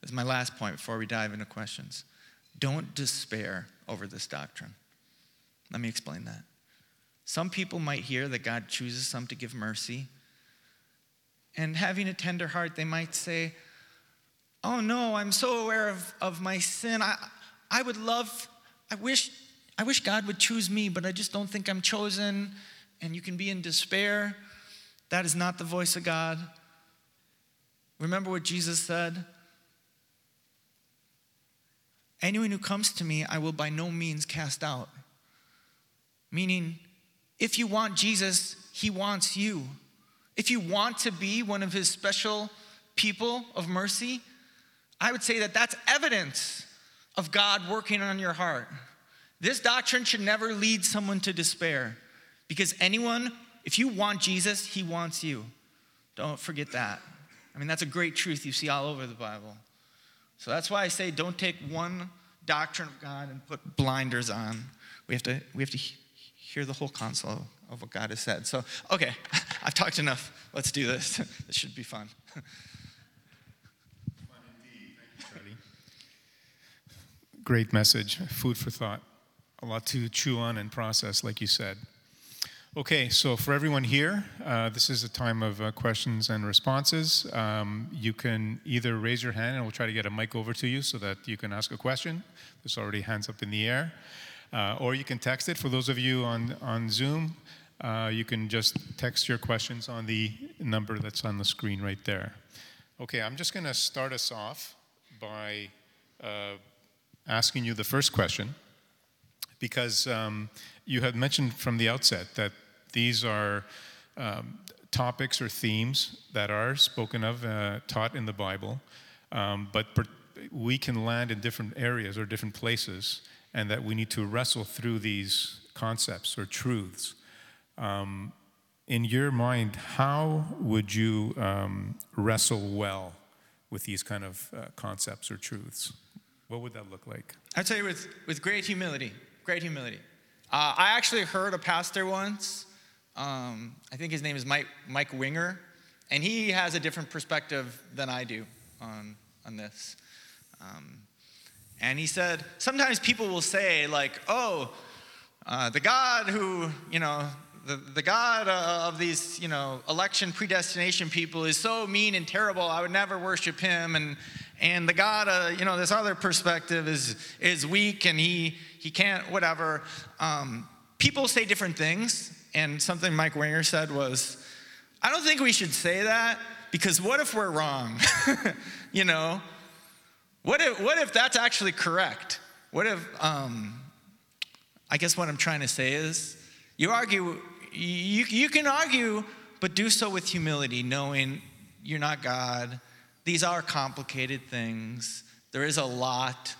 This is my last point before we dive into questions. Don't despair over this doctrine. Let me explain that. Some people might hear that God chooses some to give mercy. And having a tender heart, they might say, oh no, I'm so aware of, of my sin. I, I would love, I wish, I wish God would choose me, but I just don't think I'm chosen. And you can be in despair. That is not the voice of God. Remember what Jesus said? Anyone who comes to me, I will by no means cast out. Meaning, if you want Jesus, he wants you. If you want to be one of his special people of mercy, I would say that that's evidence of God working on your heart. This doctrine should never lead someone to despair because anyone, if you want Jesus, he wants you. Don't forget that. I mean, that's a great truth you see all over the Bible. So that's why I say don't take one doctrine of God and put blinders on. We have to, we have to hear the whole counsel of what God has said. So, okay, I've talked enough. Let's do this. this should be fun. Fun indeed. Thank you, Great message, food for thought. A lot to chew on and process, like you said. Okay, so for everyone here, uh, this is a time of uh, questions and responses. Um, you can either raise your hand and we'll try to get a mic over to you so that you can ask a question. There's already hands up in the air. Uh, or you can text it. For those of you on, on Zoom, uh, you can just text your questions on the number that's on the screen right there. Okay, I'm just going to start us off by uh, asking you the first question because um, you had mentioned from the outset that these are um, topics or themes that are spoken of, uh, taught in the Bible, um, but per- we can land in different areas or different places, and that we need to wrestle through these concepts or truths. Um, in your mind, how would you um, wrestle well with these kind of uh, concepts or truths? What would that look like? I'd say with, with great humility, great humility. Uh, I actually heard a pastor once, um, I think his name is Mike, Mike Winger, and he has a different perspective than I do on, on this. Um, and he said, sometimes people will say, like, oh, uh, the God who, you know, the, the God uh, of these, you know, election predestination people is so mean and terrible, I would never worship him. And, and the God, uh, you know, this other perspective is, is weak and he, he can't, whatever. Um, people say different things. And something Mike Winger said was, I don't think we should say that because what if we're wrong? you know, what if, what if that's actually correct? What if, um, I guess what I'm trying to say is, you argue, you, you can argue, but do so with humility, knowing you're not God. These are complicated things. There is a lot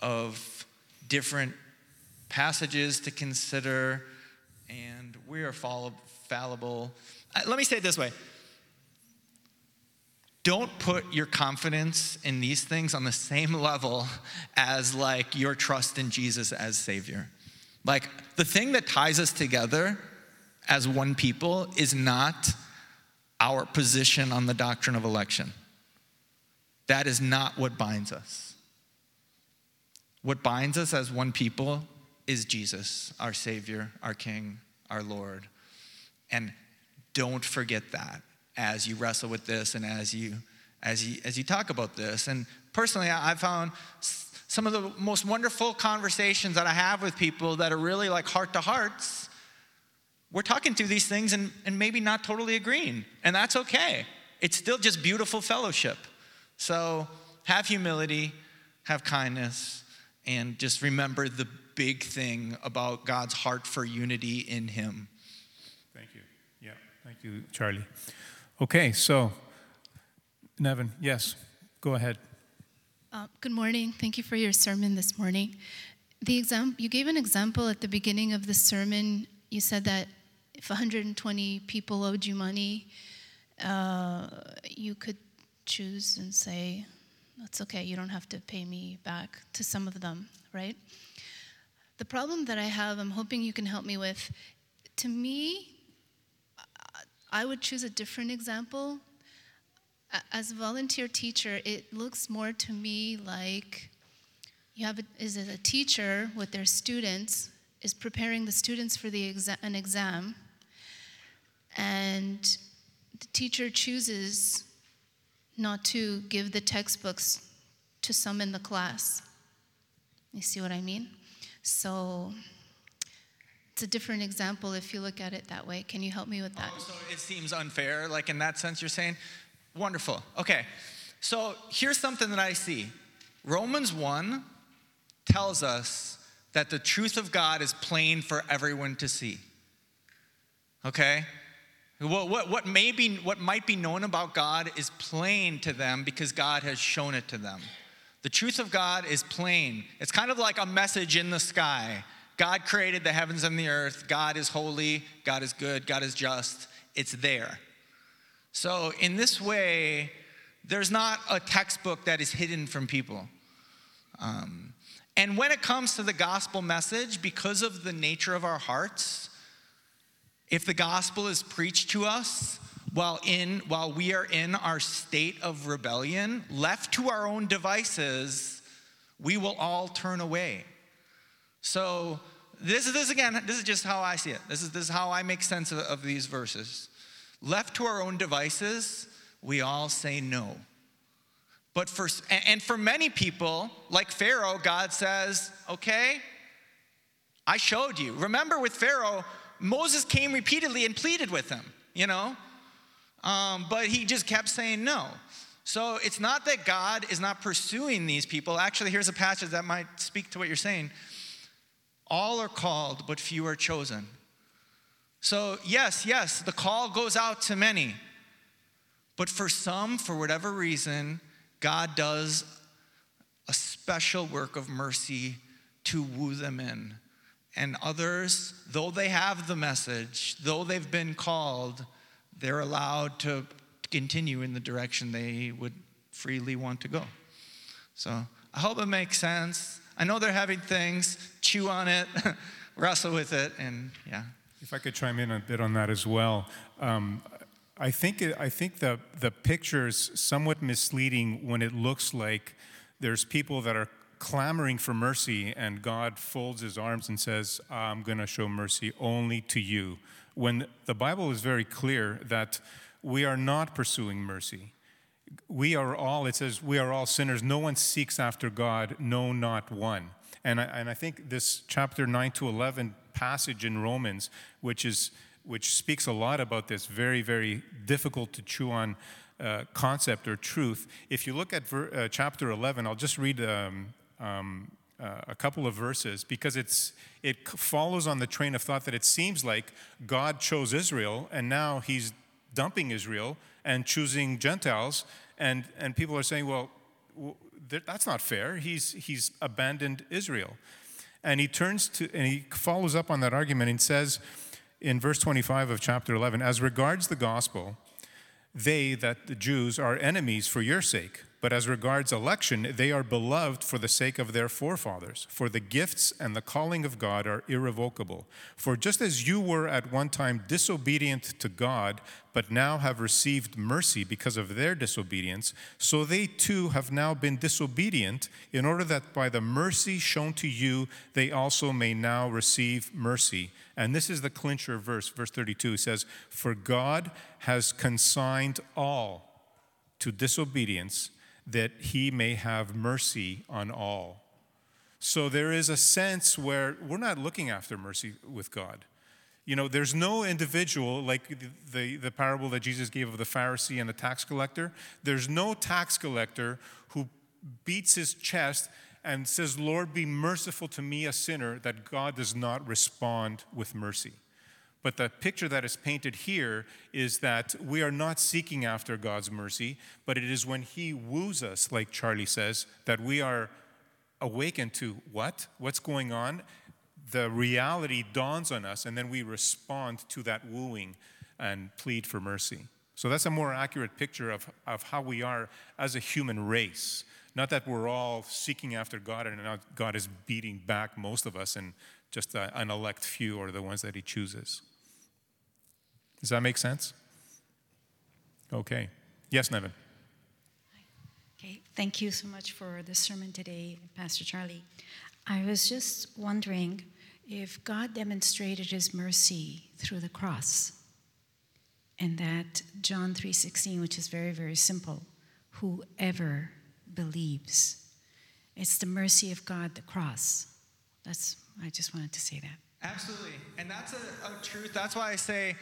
of different passages to consider, and we are fallible. Uh, let me say it this way don't put your confidence in these things on the same level as like your trust in Jesus as Savior. Like the thing that ties us together as one people is not our position on the doctrine of election. That is not what binds us. What binds us as one people is Jesus, our Savior, our King, our Lord. And don't forget that as you wrestle with this and as you as you as you talk about this. And personally, I found some of the most wonderful conversations that I have with people that are really like heart to hearts we're talking through these things and, and maybe not totally agreeing, and that's okay. It's still just beautiful fellowship. So have humility, have kindness, and just remember the big thing about God's heart for unity in Him. Thank you. Yeah, thank you, Charlie. Okay, so Nevin, yes, go ahead. Uh, good morning. Thank you for your sermon this morning. The exam- you gave an example at the beginning of the sermon. You said that if 120 people owed you money, uh, you could choose and say, that's okay, you don't have to pay me back to some of them, right? The problem that I have, I'm hoping you can help me with. To me, I would choose a different example. As a volunteer teacher, it looks more to me like you have a, is it a teacher with their students is preparing the students for the exa- an exam and the teacher chooses not to give the textbooks to some in the class. You see what I mean? So it's a different example if you look at it that way. Can you help me with that? Oh, so it seems unfair, like in that sense, you're saying? Wonderful. Okay. So here's something that I see Romans 1 tells us that the truth of God is plain for everyone to see. Okay? What, what, what, may be, what might be known about God is plain to them because God has shown it to them. The truth of God is plain. It's kind of like a message in the sky. God created the heavens and the earth. God is holy. God is good. God is just. It's there. So, in this way, there's not a textbook that is hidden from people. Um, and when it comes to the gospel message, because of the nature of our hearts, if the gospel is preached to us while in while we are in our state of rebellion, left to our own devices, we will all turn away. So this is this again, this is just how I see it. This is this is how I make sense of, of these verses. Left to our own devices, we all say no. But for and for many people, like Pharaoh, God says, okay, I showed you. Remember with Pharaoh, Moses came repeatedly and pleaded with him, you know, um, but he just kept saying no. So it's not that God is not pursuing these people. Actually, here's a passage that might speak to what you're saying. All are called, but few are chosen. So, yes, yes, the call goes out to many. But for some, for whatever reason, God does a special work of mercy to woo them in. And others, though they have the message, though they've been called, they're allowed to continue in the direction they would freely want to go. So I hope it makes sense. I know they're having things, chew on it, wrestle with it, and yeah. If I could chime in a bit on that as well. Um, I think, I think the, the picture is somewhat misleading when it looks like there's people that are clamoring for mercy and God folds his arms and says, I'm going to show mercy only to you. When the Bible is very clear that we are not pursuing mercy. We are all, it says, we are all sinners. No one seeks after God, no, not one. And I, and I think this chapter 9 to 11 passage in Romans, which, is, which speaks a lot about this very, very difficult to chew on uh, concept or truth. If you look at ver, uh, chapter 11, I'll just read um, um, uh, a couple of verses because it's, it follows on the train of thought that it seems like God chose Israel and now he's dumping Israel and choosing Gentiles. And, and people are saying, well, that's not fair. He's, he's abandoned Israel. And he turns to, and he follows up on that argument and says in verse 25 of chapter 11, as regards the gospel, they, that the Jews, are enemies for your sake but as regards election, they are beloved for the sake of their forefathers. For the gifts and the calling of God are irrevocable. For just as you were at one time disobedient to God, but now have received mercy because of their disobedience, so they too have now been disobedient, in order that by the mercy shown to you, they also may now receive mercy. And this is the clincher verse, verse 32. It says, For God has consigned all to disobedience that he may have mercy on all. So there is a sense where we're not looking after mercy with God. You know, there's no individual like the, the, the, parable that Jesus gave of the Pharisee and the tax collector. There's no tax collector who beats his chest and says, Lord, be merciful to me, a sinner, that God does not respond with mercy. But the picture that is painted here is that we are not seeking after God's mercy, but it is when He woos us, like Charlie says, that we are awakened to what? What's going on? The reality dawns on us, and then we respond to that wooing and plead for mercy. So that's a more accurate picture of, of how we are as a human race. Not that we're all seeking after God and God is beating back most of us, and just uh, an elect few are the ones that He chooses. Does that make sense? Okay. Yes, Nevin. Okay, thank you so much for the sermon today, Pastor Charlie. I was just wondering if God demonstrated his mercy through the cross and that John 3:16 which is very very simple whoever believes it's the mercy of God the cross that's I just wanted to say that absolutely and that's a, a truth that's why I say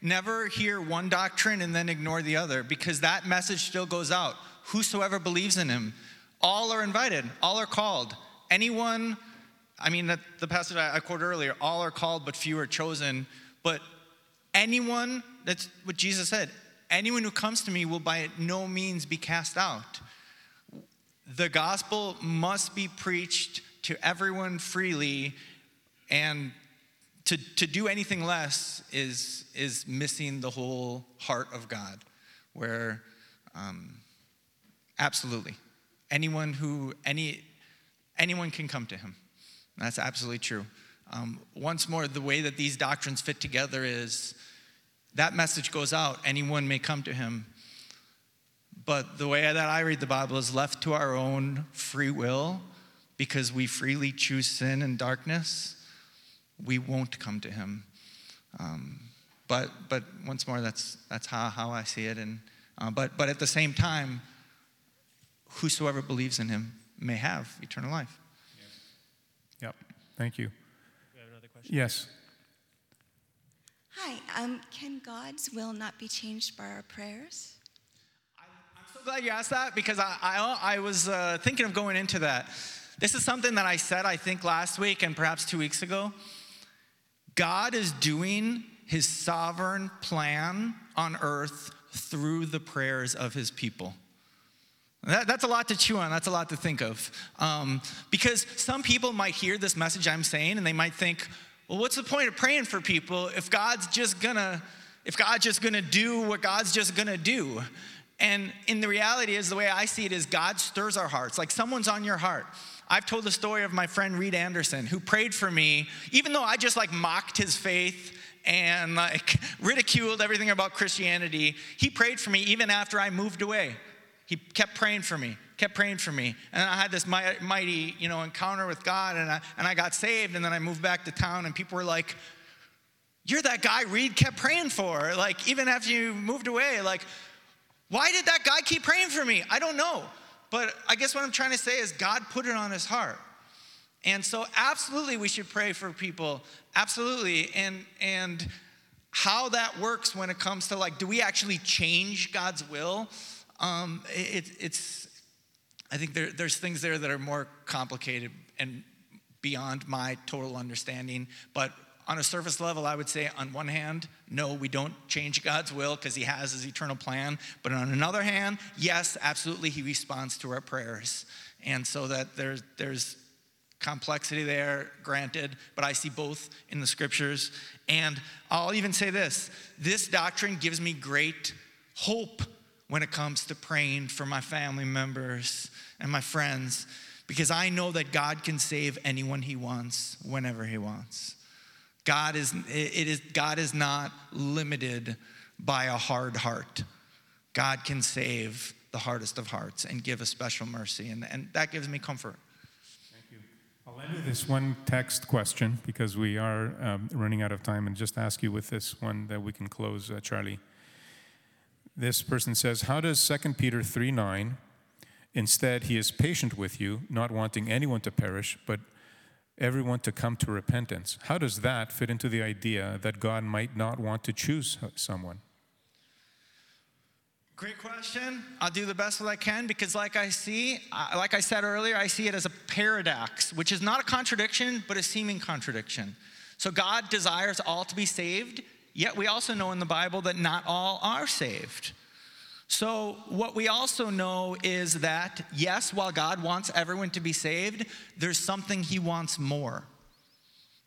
Never hear one doctrine and then ignore the other because that message still goes out. Whosoever believes in him, all are invited, all are called. Anyone, I mean, the, the passage I quoted earlier, all are called, but few are chosen. But anyone, that's what Jesus said, anyone who comes to me will by no means be cast out. The gospel must be preached to everyone freely, and to, to do anything less is, is missing the whole heart of God, where um, absolutely anyone who, any, anyone can come to him. That's absolutely true. Um, once more, the way that these doctrines fit together is that message goes out, anyone may come to him. But the way that I read the Bible is left to our own free will because we freely choose sin and darkness we won't come to him. Um, but, but once more, that's, that's how, how I see it. And, uh, but, but at the same time, whosoever believes in him may have eternal life. Yep. Thank you. We have another question. Yes. Hi. Um, can God's will not be changed by our prayers? I, am so glad you asked that because I, I, I was uh, thinking of going into that. This is something that I said, I think, last week and perhaps two weeks ago. God is doing his sovereign plan on earth through the prayers of his people. That, that's a lot to chew on. That's a lot to think of. Um, because some people might hear this message I'm saying and they might think, well, what's the point of praying for people if God's just gonna, if God's just gonna do what God's just gonna do? And in the reality is the way I see it is God stirs our hearts. Like someone's on your heart. I've told the story of my friend Reed Anderson who prayed for me, even though I just like mocked his faith and like ridiculed everything about Christianity. He prayed for me even after I moved away. He kept praying for me, kept praying for me. And I had this mighty, you know, encounter with God and I, and I got saved and then I moved back to town and people were like, you're that guy Reed kept praying for. Like, even after you moved away, like, why did that guy keep praying for me? I don't know. But I guess what I'm trying to say is God put it on his heart. And so absolutely we should pray for people. Absolutely. And and how that works when it comes to like, do we actually change God's will? Um, it, it's I think there, there's things there that are more complicated and beyond my total understanding. But on a surface level, I would say, on one hand, no, we don't change God's will because He has His eternal plan. But on another hand, yes, absolutely, He responds to our prayers. And so that there's, there's complexity there, granted, but I see both in the scriptures. And I'll even say this this doctrine gives me great hope when it comes to praying for my family members and my friends because I know that God can save anyone He wants whenever He wants. God is, it is, God is not limited by a hard heart. God can save the hardest of hearts and give a special mercy, and, and that gives me comfort. Thank you. I'll end with this one text question because we are um, running out of time, and just ask you with this one that we can close, uh, Charlie. This person says, How does 2 Peter 3 9, instead, he is patient with you, not wanting anyone to perish, but everyone to come to repentance. How does that fit into the idea that God might not want to choose someone? Great question. I'll do the best that I can because, like I see, uh, like I said earlier, I see it as a paradox, which is not a contradiction, but a seeming contradiction. So, God desires all to be saved, yet we also know in the Bible that not all are saved. So, what we also know is that, yes, while God wants everyone to be saved, there's something He wants more.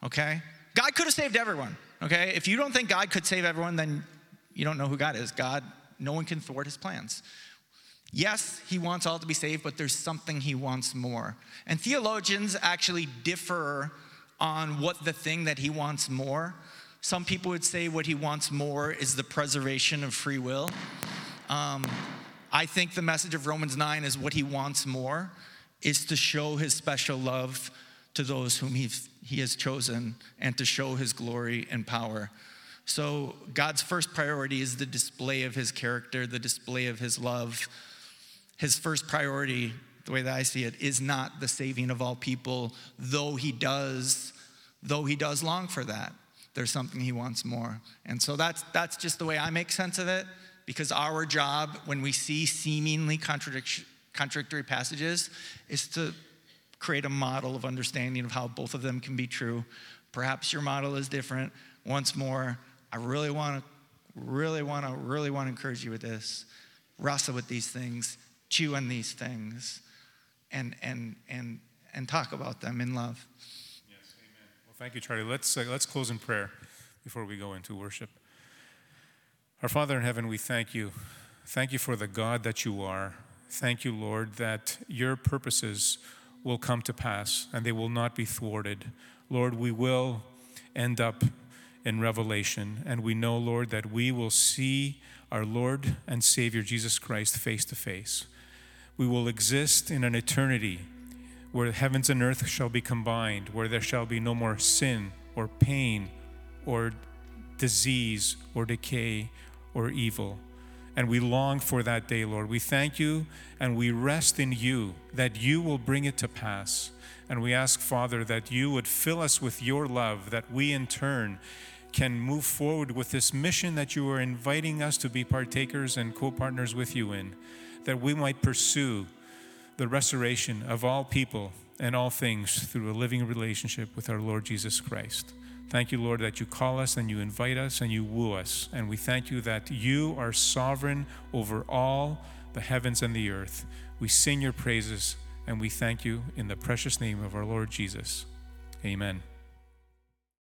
Okay? God could have saved everyone. Okay? If you don't think God could save everyone, then you don't know who God is. God, no one can thwart His plans. Yes, He wants all to be saved, but there's something He wants more. And theologians actually differ on what the thing that He wants more. Some people would say what He wants more is the preservation of free will. Um, I think the message of Romans 9 is what he wants more is to show his special love to those whom he has chosen and to show his glory and power. So, God's first priority is the display of his character, the display of his love. His first priority, the way that I see it, is not the saving of all people, though he does, though he does long for that. There's something he wants more. And so that's that's just the way I make sense of it because our job, when we see seemingly contradictory passages, is to create a model of understanding of how both of them can be true. Perhaps your model is different. Once more, I really want to, really want to, really want to encourage you with this. Wrestle with these things, chew on these things, and and and and talk about them in love. Yes, amen. Well, thank you, Charlie. Let's uh, let's close in prayer before we go into worship. Our Father in heaven, we thank you. Thank you for the God that you are. Thank you, Lord, that your purposes will come to pass and they will not be thwarted. Lord, we will end up in Revelation, and we know, Lord, that we will see our Lord and Savior Jesus Christ face to face. We will exist in an eternity where heavens and earth shall be combined, where there shall be no more sin or pain or disease or decay or evil. And we long for that day, Lord. We thank you and we rest in you that you will bring it to pass. And we ask, Father, that you would fill us with your love, that we in turn can move forward with this mission that you are inviting us to be partakers and co partners with you in, that we might pursue the restoration of all people and all things through a living relationship with our Lord Jesus Christ. Thank you, Lord, that you call us and you invite us and you woo us. And we thank you that you are sovereign over all the heavens and the earth. We sing your praises and we thank you in the precious name of our Lord Jesus. Amen.